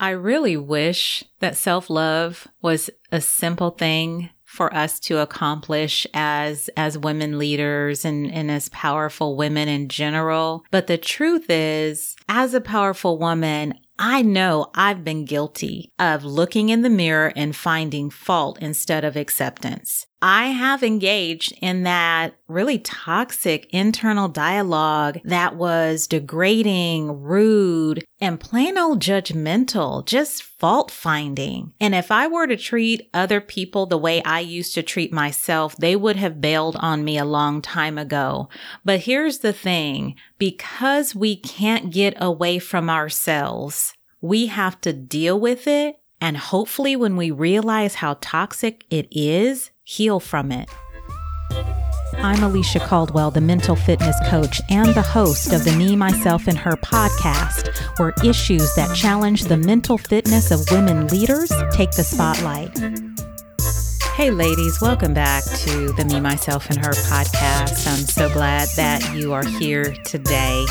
I really wish that self love was a simple thing for us to accomplish as as women leaders and, and as powerful women in general. But the truth is, as a powerful woman, I know I've been guilty of looking in the mirror and finding fault instead of acceptance. I have engaged in that really toxic internal dialogue that was degrading, rude, and plain old judgmental, just fault finding. And if I were to treat other people the way I used to treat myself, they would have bailed on me a long time ago. But here's the thing because we can't get away from ourselves, we have to deal with it. And hopefully, when we realize how toxic it is, heal from it. I'm Alicia Caldwell, the mental fitness coach and the host of the Me, Myself, and Her podcast, where issues that challenge the mental fitness of women leaders take the spotlight. Hey, ladies, welcome back to the Me, Myself, and Her podcast. I'm so glad that you are here today.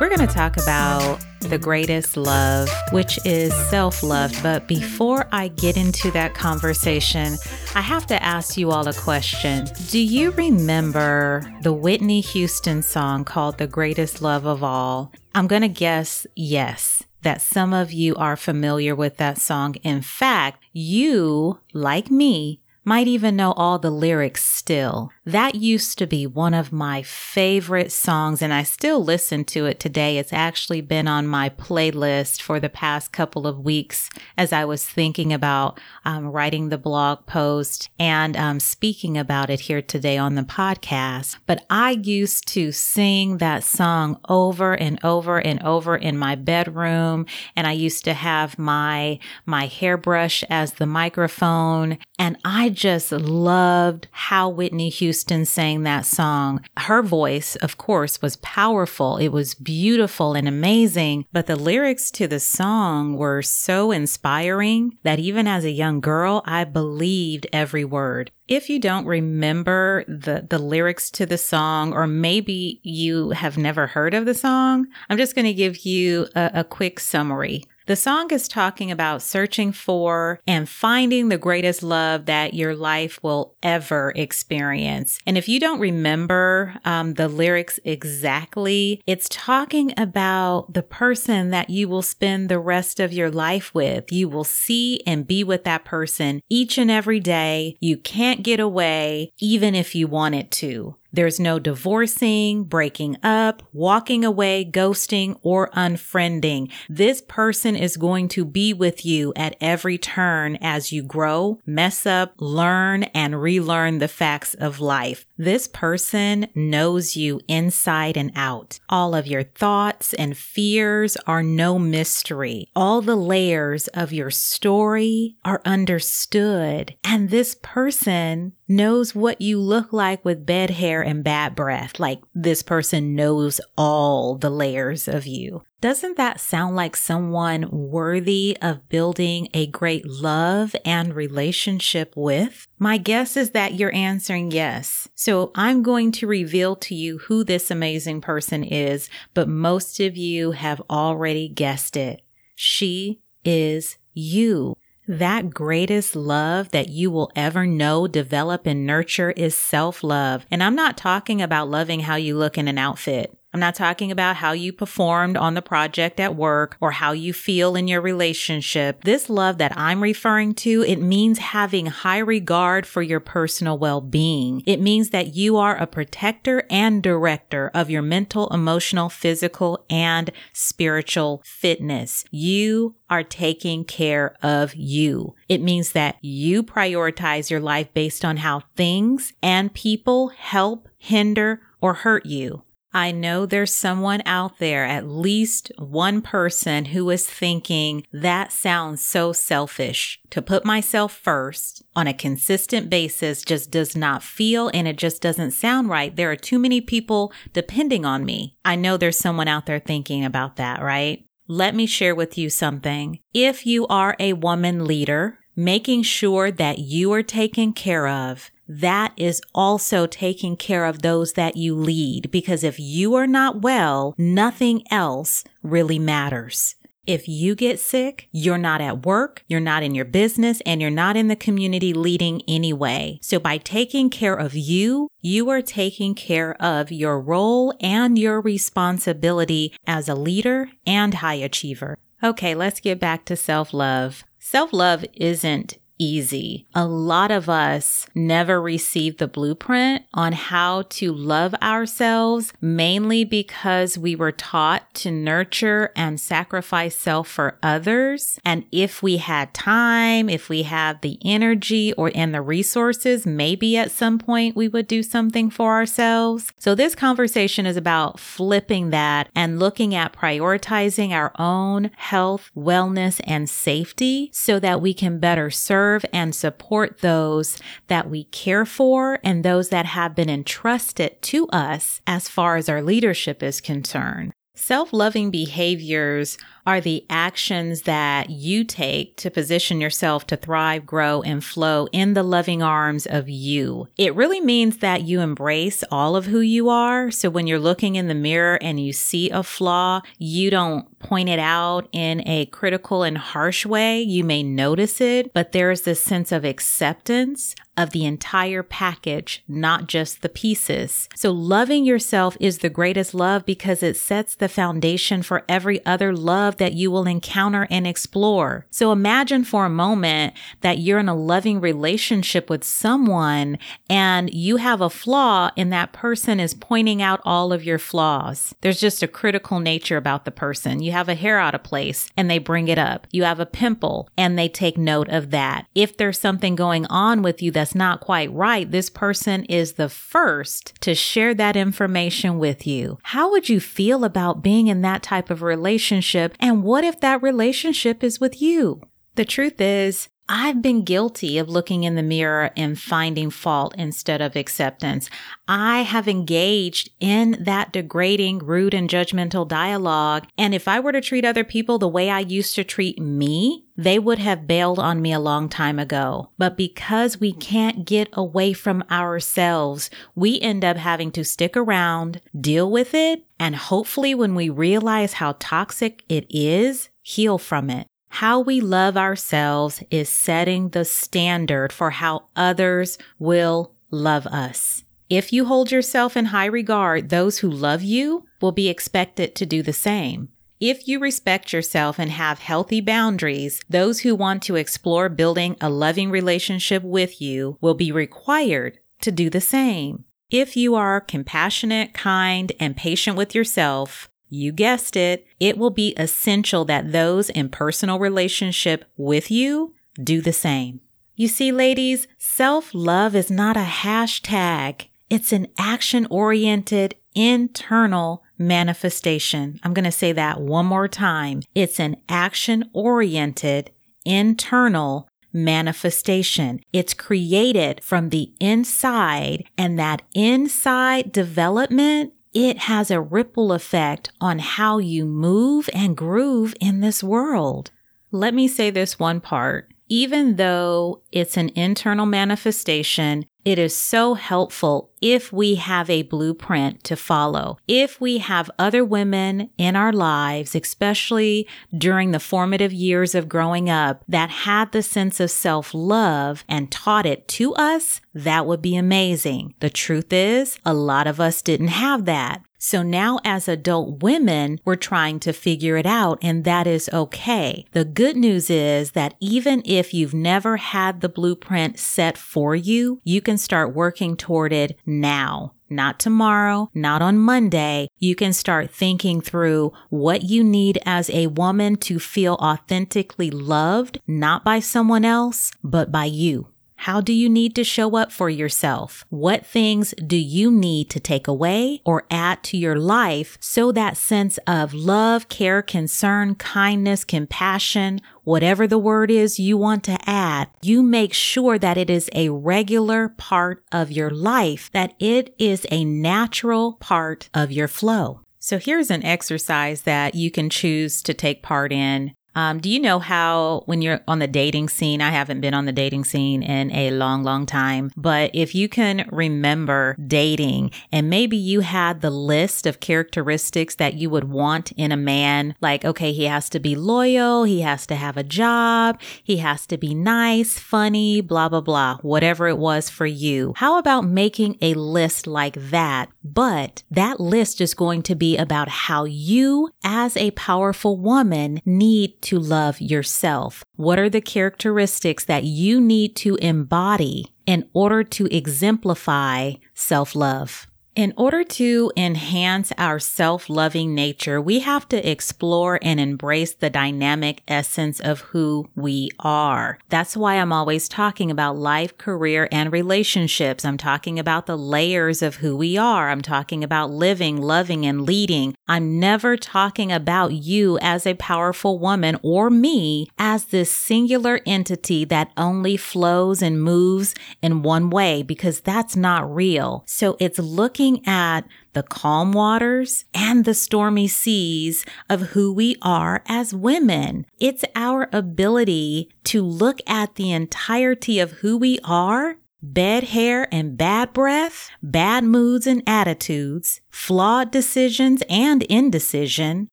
We're going to talk about the greatest love, which is self love. But before I get into that conversation, I have to ask you all a question. Do you remember the Whitney Houston song called The Greatest Love of All? I'm going to guess yes that some of you are familiar with that song. In fact, you, like me, might even know all the lyrics still. That used to be one of my favorite songs, and I still listen to it today. It's actually been on my playlist for the past couple of weeks as I was thinking about um, writing the blog post and um, speaking about it here today on the podcast. But I used to sing that song over and over and over in my bedroom, and I used to have my my hairbrush as the microphone, and I just loved how Whitney Houston sang that song. Her voice, of course, was powerful. It was beautiful and amazing, but the lyrics to the song were so inspiring that even as a young girl, I believed every word. If you don't remember the, the lyrics to the song, or maybe you have never heard of the song, I'm just going to give you a, a quick summary. The song is talking about searching for and finding the greatest love that your life will ever experience. And if you don't remember um, the lyrics exactly, it's talking about the person that you will spend the rest of your life with. You will see and be with that person each and every day. You can't get away, even if you wanted to. There's no divorcing, breaking up, walking away, ghosting, or unfriending. This person is going to be with you at every turn as you grow, mess up, learn, and relearn the facts of life. This person knows you inside and out. All of your thoughts and fears are no mystery. All the layers of your story are understood. And this person knows what you look like with bed hair and bad breath. Like this person knows all the layers of you. Doesn't that sound like someone worthy of building a great love and relationship with? My guess is that you're answering yes. So I'm going to reveal to you who this amazing person is, but most of you have already guessed it. She is you. That greatest love that you will ever know, develop, and nurture is self love. And I'm not talking about loving how you look in an outfit. I'm not talking about how you performed on the project at work or how you feel in your relationship. This love that I'm referring to, it means having high regard for your personal well-being. It means that you are a protector and director of your mental, emotional, physical, and spiritual fitness. You are taking care of you. It means that you prioritize your life based on how things and people help, hinder, or hurt you. I know there's someone out there, at least one person who is thinking that sounds so selfish. To put myself first on a consistent basis just does not feel and it just doesn't sound right. There are too many people depending on me. I know there's someone out there thinking about that, right? Let me share with you something. If you are a woman leader, making sure that you are taken care of that is also taking care of those that you lead. Because if you are not well, nothing else really matters. If you get sick, you're not at work, you're not in your business, and you're not in the community leading anyway. So by taking care of you, you are taking care of your role and your responsibility as a leader and high achiever. Okay, let's get back to self love. Self love isn't easy. A lot of us never received the blueprint on how to love ourselves, mainly because we were taught to nurture and sacrifice self for others. And if we had time, if we had the energy or and the resources, maybe at some point we would do something for ourselves. So this conversation is about flipping that and looking at prioritizing our own health, wellness, and safety so that we can better serve serve and support those that we care for and those that have been entrusted to us as far as our leadership is concerned. Self loving behaviors are the actions that you take to position yourself to thrive, grow, and flow in the loving arms of you. It really means that you embrace all of who you are. So when you're looking in the mirror and you see a flaw, you don't point it out in a critical and harsh way. You may notice it, but there's this sense of acceptance of the entire package, not just the pieces. So loving yourself is the greatest love because it sets the foundation for every other love that you will encounter and explore. So imagine for a moment that you're in a loving relationship with someone and you have a flaw and that person is pointing out all of your flaws. There's just a critical nature about the person. You have a hair out of place and they bring it up. You have a pimple and they take note of that. If there's something going on with you that's not quite right, this person is the first to share that information with you. How would you feel about being in that type of relationship and what if that relationship is with you? The truth is, I've been guilty of looking in the mirror and finding fault instead of acceptance. I have engaged in that degrading, rude, and judgmental dialogue. And if I were to treat other people the way I used to treat me, they would have bailed on me a long time ago. But because we can't get away from ourselves, we end up having to stick around, deal with it, and hopefully, when we realize how toxic it is, heal from it. How we love ourselves is setting the standard for how others will love us. If you hold yourself in high regard, those who love you will be expected to do the same. If you respect yourself and have healthy boundaries, those who want to explore building a loving relationship with you will be required to do the same. If you are compassionate, kind, and patient with yourself, you guessed it, it will be essential that those in personal relationship with you do the same. You see, ladies, self love is not a hashtag. It's an action oriented internal manifestation. I'm going to say that one more time. It's an action oriented internal manifestation. It's created from the inside and that inside development it has a ripple effect on how you move and groove in this world. Let me say this one part. Even though it's an internal manifestation, it is so helpful if we have a blueprint to follow. If we have other women in our lives, especially during the formative years of growing up, that had the sense of self love and taught it to us, that would be amazing. The truth is, a lot of us didn't have that. So now as adult women, we're trying to figure it out and that is okay. The good news is that even if you've never had the blueprint set for you, you can start working toward it now not tomorrow, not on Monday. You can start thinking through what you need as a woman to feel authentically loved, not by someone else, but by you. How do you need to show up for yourself? What things do you need to take away or add to your life so that sense of love, care, concern, kindness, compassion, whatever the word is you want to add, you make sure that it is a regular part of your life, that it is a natural part of your flow. So here's an exercise that you can choose to take part in Um, do you know how when you're on the dating scene, I haven't been on the dating scene in a long, long time, but if you can remember dating and maybe you had the list of characteristics that you would want in a man, like, okay, he has to be loyal, he has to have a job, he has to be nice, funny, blah, blah, blah, whatever it was for you. How about making a list like that? But that list is going to be about how you as a powerful woman need to love yourself? What are the characteristics that you need to embody in order to exemplify self love? In order to enhance our self loving nature, we have to explore and embrace the dynamic essence of who we are. That's why I'm always talking about life, career, and relationships. I'm talking about the layers of who we are. I'm talking about living, loving, and leading. I'm never talking about you as a powerful woman or me as this singular entity that only flows and moves in one way because that's not real. So it's looking looking at the calm waters and the stormy seas of who we are as women. It's our ability to look at the entirety of who we are bad hair and bad breath, bad moods and attitudes, flawed decisions and indecision,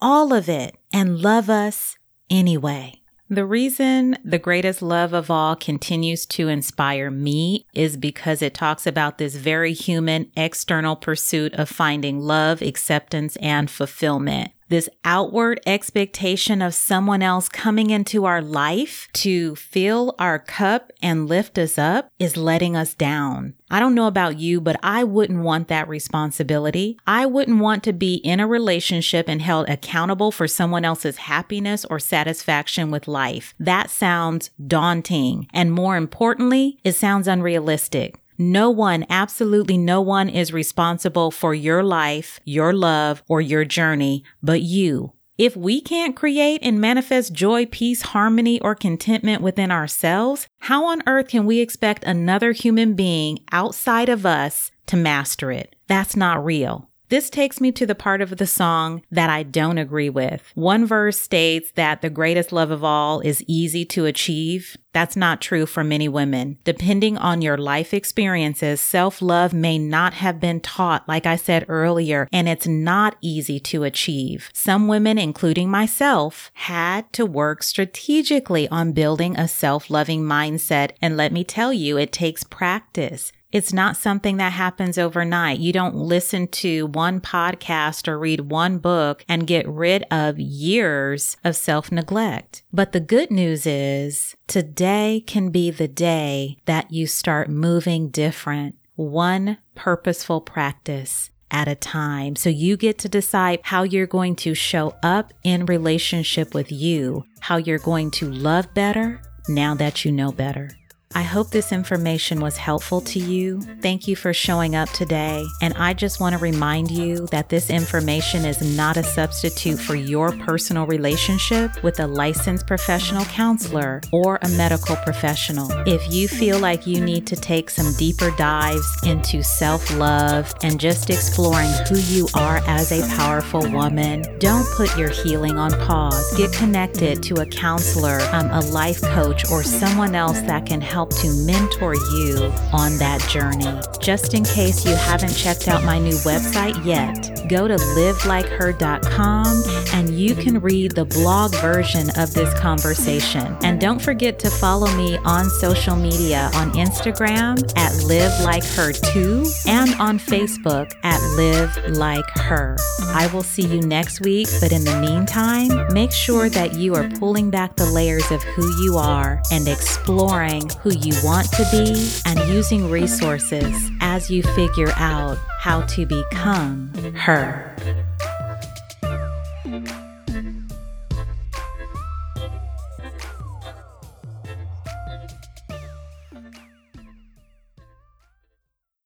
all of it, and love us anyway. The reason the greatest love of all continues to inspire me is because it talks about this very human external pursuit of finding love, acceptance, and fulfillment this outward expectation of someone else coming into our life to fill our cup and lift us up is letting us down. I don't know about you, but I wouldn't want that responsibility. I wouldn't want to be in a relationship and held accountable for someone else's happiness or satisfaction with life. That sounds daunting. And more importantly, it sounds unrealistic. No one, absolutely no one is responsible for your life, your love, or your journey but you. If we can't create and manifest joy, peace, harmony, or contentment within ourselves, how on earth can we expect another human being outside of us to master it? That's not real. This takes me to the part of the song that I don't agree with. One verse states that the greatest love of all is easy to achieve. That's not true for many women. Depending on your life experiences, self love may not have been taught, like I said earlier, and it's not easy to achieve. Some women, including myself, had to work strategically on building a self loving mindset. And let me tell you, it takes practice. It's not something that happens overnight. You don't listen to one podcast or read one book and get rid of years of self neglect. But the good news is today can be the day that you start moving different, one purposeful practice at a time. So you get to decide how you're going to show up in relationship with you, how you're going to love better now that you know better. I hope this information was helpful to you. Thank you for showing up today. And I just want to remind you that this information is not a substitute for your personal relationship with a licensed professional counselor or a medical professional. If you feel like you need to take some deeper dives into self love and just exploring who you are as a powerful woman, don't put your healing on pause. Get connected to a counselor, um, a life coach, or someone else that can help help to mentor you on that journey. Just in case you haven't checked out my new website yet, go to livelikeher.com and you can read the blog version of this conversation. And don't forget to follow me on social media on Instagram at Live Like Her 2 and on Facebook at Live Like Her. I will see you next week, but in the meantime, make sure that you are pulling back the layers of who you are and exploring who you want to be and using resources as you figure out how to become her.